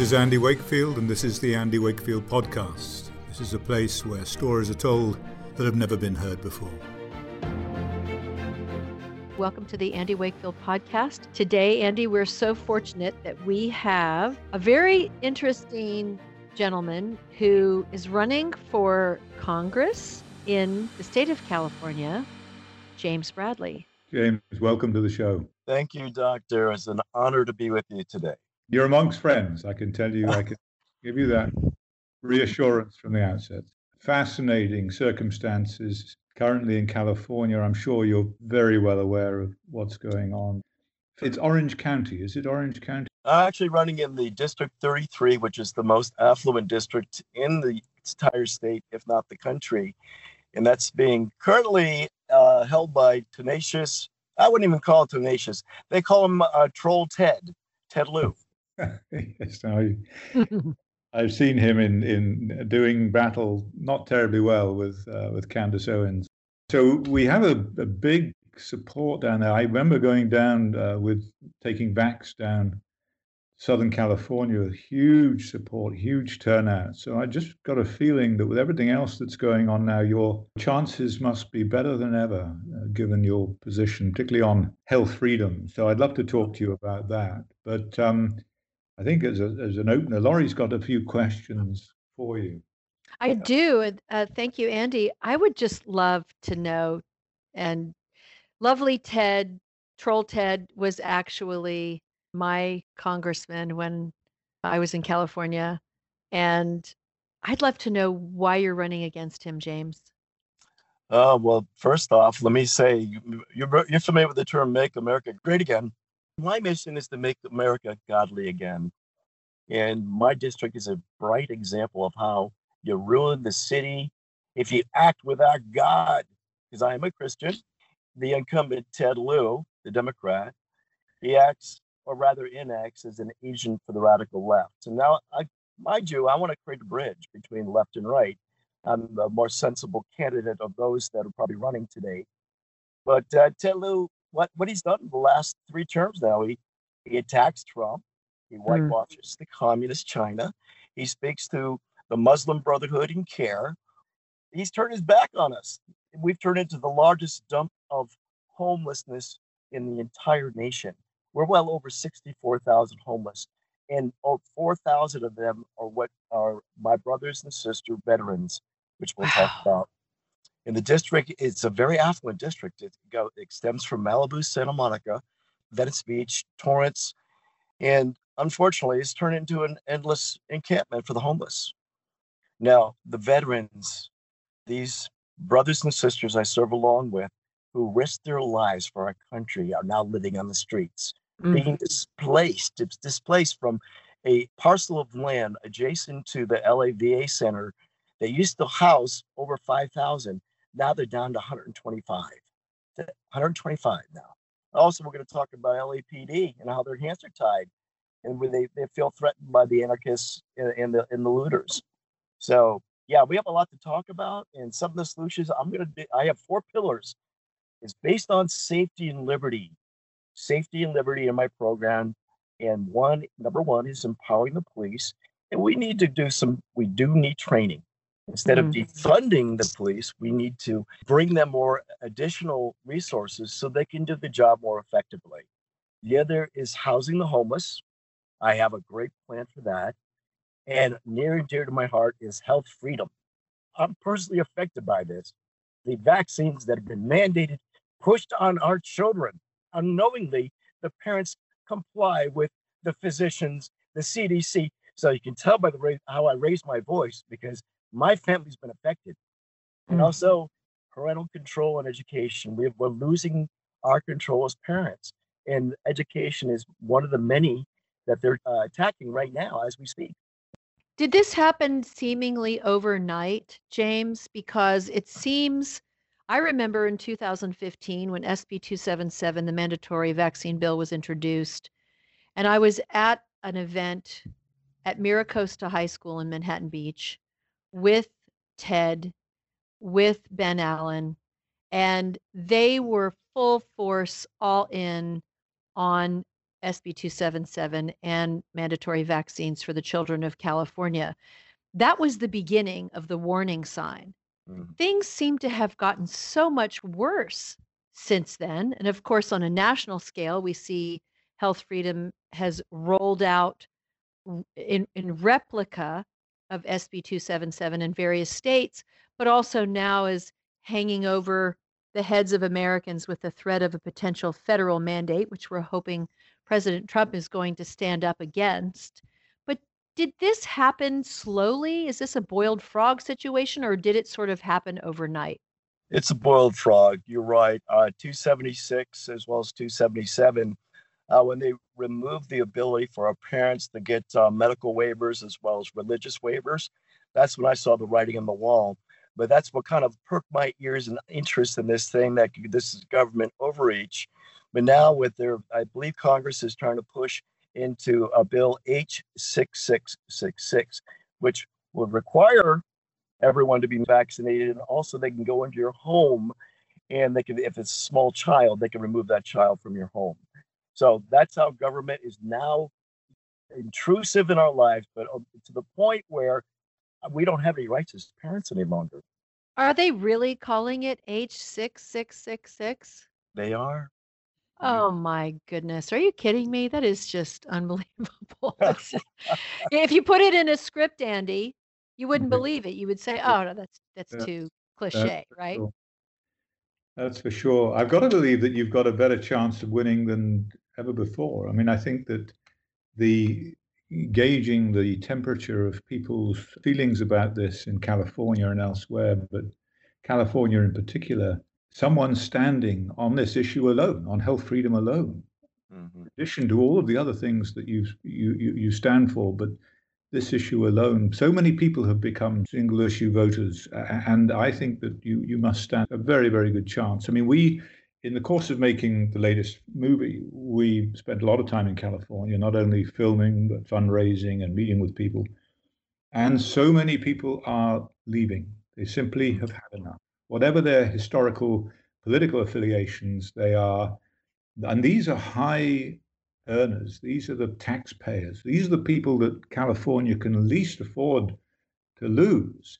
This is Andy Wakefield, and this is the Andy Wakefield Podcast. This is a place where stories are told that have never been heard before. Welcome to the Andy Wakefield Podcast. Today, Andy, we're so fortunate that we have a very interesting gentleman who is running for Congress in the state of California, James Bradley. James, welcome to the show. Thank you, Doctor. It's an honor to be with you today. You're amongst friends. I can tell you, I can give you that reassurance from the outset. Fascinating circumstances currently in California. I'm sure you're very well aware of what's going on. It's Orange County. Is it Orange County? I'm actually running in the District 33, which is the most affluent district in the entire state, if not the country. And that's being currently uh, held by Tenacious. I wouldn't even call it Tenacious. They call him uh, Troll Ted, Ted Lieu. yes, I, I've seen him in, in doing battle not terribly well with uh, with Candace Owens. So we have a, a big support down there. I remember going down uh, with taking Vaxxed down Southern California, huge support, huge turnout. So I just got a feeling that with everything else that's going on now, your chances must be better than ever, uh, given your position, particularly on health freedom. So I'd love to talk to you about that. But um, I think as, a, as an opener, Lori's got a few questions for you. I do. Uh, thank you, Andy. I would just love to know, and lovely Ted, Troll Ted, was actually my congressman when I was in California. And I'd love to know why you're running against him, James. Uh, well, first off, let me say you're, you're familiar with the term Make America Great Again. My mission is to make America godly again. And my district is a bright example of how you ruin the city if you act without God. Because I am a Christian. The incumbent Ted Lieu, the Democrat, he acts or rather enacts as an agent for the radical left. So now, I, mind you, I want to create a bridge between left and right. I'm the more sensible candidate of those that are probably running today. But uh, Ted Lieu, what, what he's done in the last three terms now, he, he attacks Trump, he hmm. whitewashes mm. the communist China, he speaks to the Muslim Brotherhood and CAIR. He's turned his back on us. We've turned into the largest dump of homelessness in the entire nation. We're well over 64,000 homeless, and 4,000 of them are what are my brothers and sister veterans, which we'll wow. talk about. In the district, it's a very affluent district. It, go, it extends from Malibu, Santa Monica, Venice Beach, Torrance, and unfortunately, it's turned into an endless encampment for the homeless. Now, the veterans, these brothers and sisters I serve along with, who risked their lives for our country, are now living on the streets mm-hmm. being displaced. It's displaced from a parcel of land adjacent to the LA VA Center that used to house over 5,000. Now they're down to 125. 125 now. Also, we're going to talk about LAPD and how their hands are tied, and when they, they feel threatened by the anarchists and, and the and the looters. So yeah, we have a lot to talk about, and some of the solutions I'm going to. Do. I have four pillars. It's based on safety and liberty safety and liberty in my program. And one, number one is empowering the police. And we need to do some, we do need training. Instead mm-hmm. of defunding the police, we need to bring them more additional resources so they can do the job more effectively. The other is housing the homeless. I have a great plan for that. And near and dear to my heart is health freedom. I'm personally affected by this. The vaccines that have been mandated, pushed on our children, unknowingly the parents comply with the physicians, the CDC. So you can tell by the way how I raise my voice because my family's been affected. And mm-hmm. also parental control and education. We, we're losing our control as parents. And education is one of the many that they're uh, attacking right now as we speak. Did this happen seemingly overnight, James? Because it seems I remember in 2015 when SB 277, the mandatory vaccine bill, was introduced, and I was at an event at Mira Costa High School in Manhattan Beach with Ted, with Ben Allen, and they were full force, all in on SB 277 and mandatory vaccines for the children of California. That was the beginning of the warning sign. Mm-hmm. Things seem to have gotten so much worse since then. And of course, on a national scale, we see Health Freedom has rolled out in, in replica of SB 277 in various states, but also now is hanging over the heads of Americans with the threat of a potential federal mandate, which we're hoping President Trump is going to stand up against. But did this happen slowly? Is this a boiled frog situation, or did it sort of happen overnight? It's a boiled frog. You're right. Uh, 276 as well as 277. Uh, when they removed the ability for our parents to get uh, medical waivers as well as religious waivers, that's when I saw the writing on the wall. But that's what kind of perked my ears and interest in this thing that this is government overreach. But now, with their, I believe Congress is trying to push into a bill H6666, which would require everyone to be vaccinated. And also, they can go into your home and they can, if it's a small child, they can remove that child from your home. So that's how government is now intrusive in our lives, but uh, to the point where we don't have any rights as parents any longer. Are they really calling it H6666? They are. Oh my goodness. Are you kidding me? That is just unbelievable. if you put it in a script, Andy, you wouldn't believe it. You would say, "Oh, no, that's that's yeah. too cliche, that's right?" Sure. That's for sure. I've got to believe that you've got a better chance of winning than ever before. I mean, I think that the gauging the temperature of people's feelings about this in California and elsewhere, but California in particular, someone standing on this issue alone, on health freedom alone, mm-hmm. in addition to all of the other things that you, you, you stand for, but this issue alone, so many people have become single issue voters. And I think that you, you must stand a very, very good chance. I mean, we in the course of making the latest movie, we spent a lot of time in California, not only filming, but fundraising and meeting with people. And so many people are leaving. They simply have had enough. Whatever their historical political affiliations, they are, and these are high earners. These are the taxpayers. These are the people that California can least afford to lose.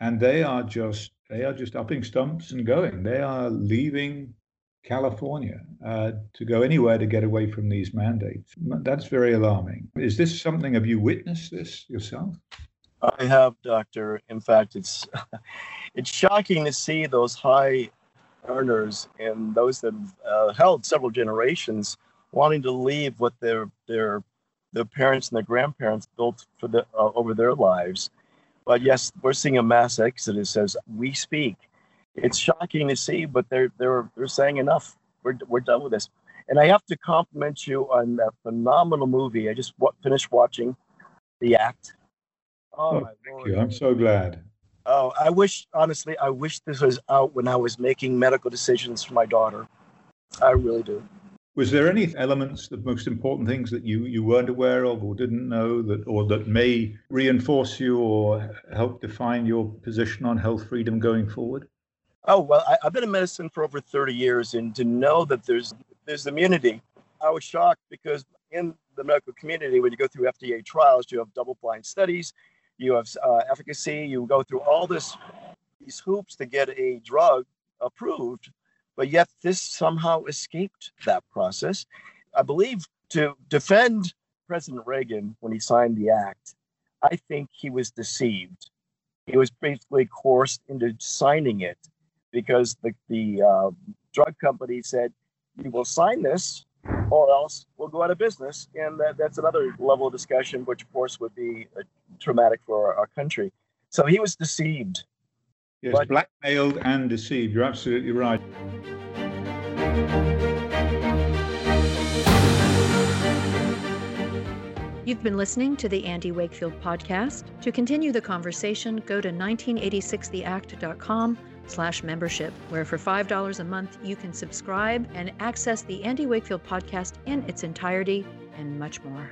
And they are just they are just upping stumps and going. They are leaving California uh, to go anywhere to get away from these mandates. That's very alarming. Is this something, have you witnessed this yourself? I have, Doctor. In fact, it's it's shocking to see those high earners and those that have uh, held several generations wanting to leave what their their their parents and their grandparents built for the uh, over their lives. But yes, we're seeing a mass exodus as we speak it's shocking to see, but they're they're they're saying enough. We're we're done with this. And I have to compliment you on that phenomenal movie. I just w- finished watching The Act. Oh, oh my Lord. You. I'm so glad. Oh, I wish honestly, I wish this was out when I was making medical decisions for my daughter. I really do. Was there any elements, the most important things that you, you weren't aware of or didn't know that or that may reinforce you or help define your position on health freedom going forward? Oh well, I, have been in medicine for over 30 years, and to know that there's there's immunity, I was shocked because in the medical community, when you go through FDA trials, you have double-blind studies, you have uh, efficacy, you go through all this these hoops to get a drug approved, but yet this somehow escaped that process. I believe to defend President Reagan when he signed the act, I think he was deceived. He was basically coerced into signing it because the, the uh, drug company said, you will sign this or else we'll go out of business. And that, that's another level of discussion, which of course would be uh, traumatic for our, our, country. So he was deceived. Yes, but, blackmailed and deceived. You're absolutely right. You've been listening to the Andy Wakefield podcast. To continue the conversation, go to 1986theact.com slash membership, where for $5 a month you can subscribe and access the Andy Wakefield podcast in its entirety and much more.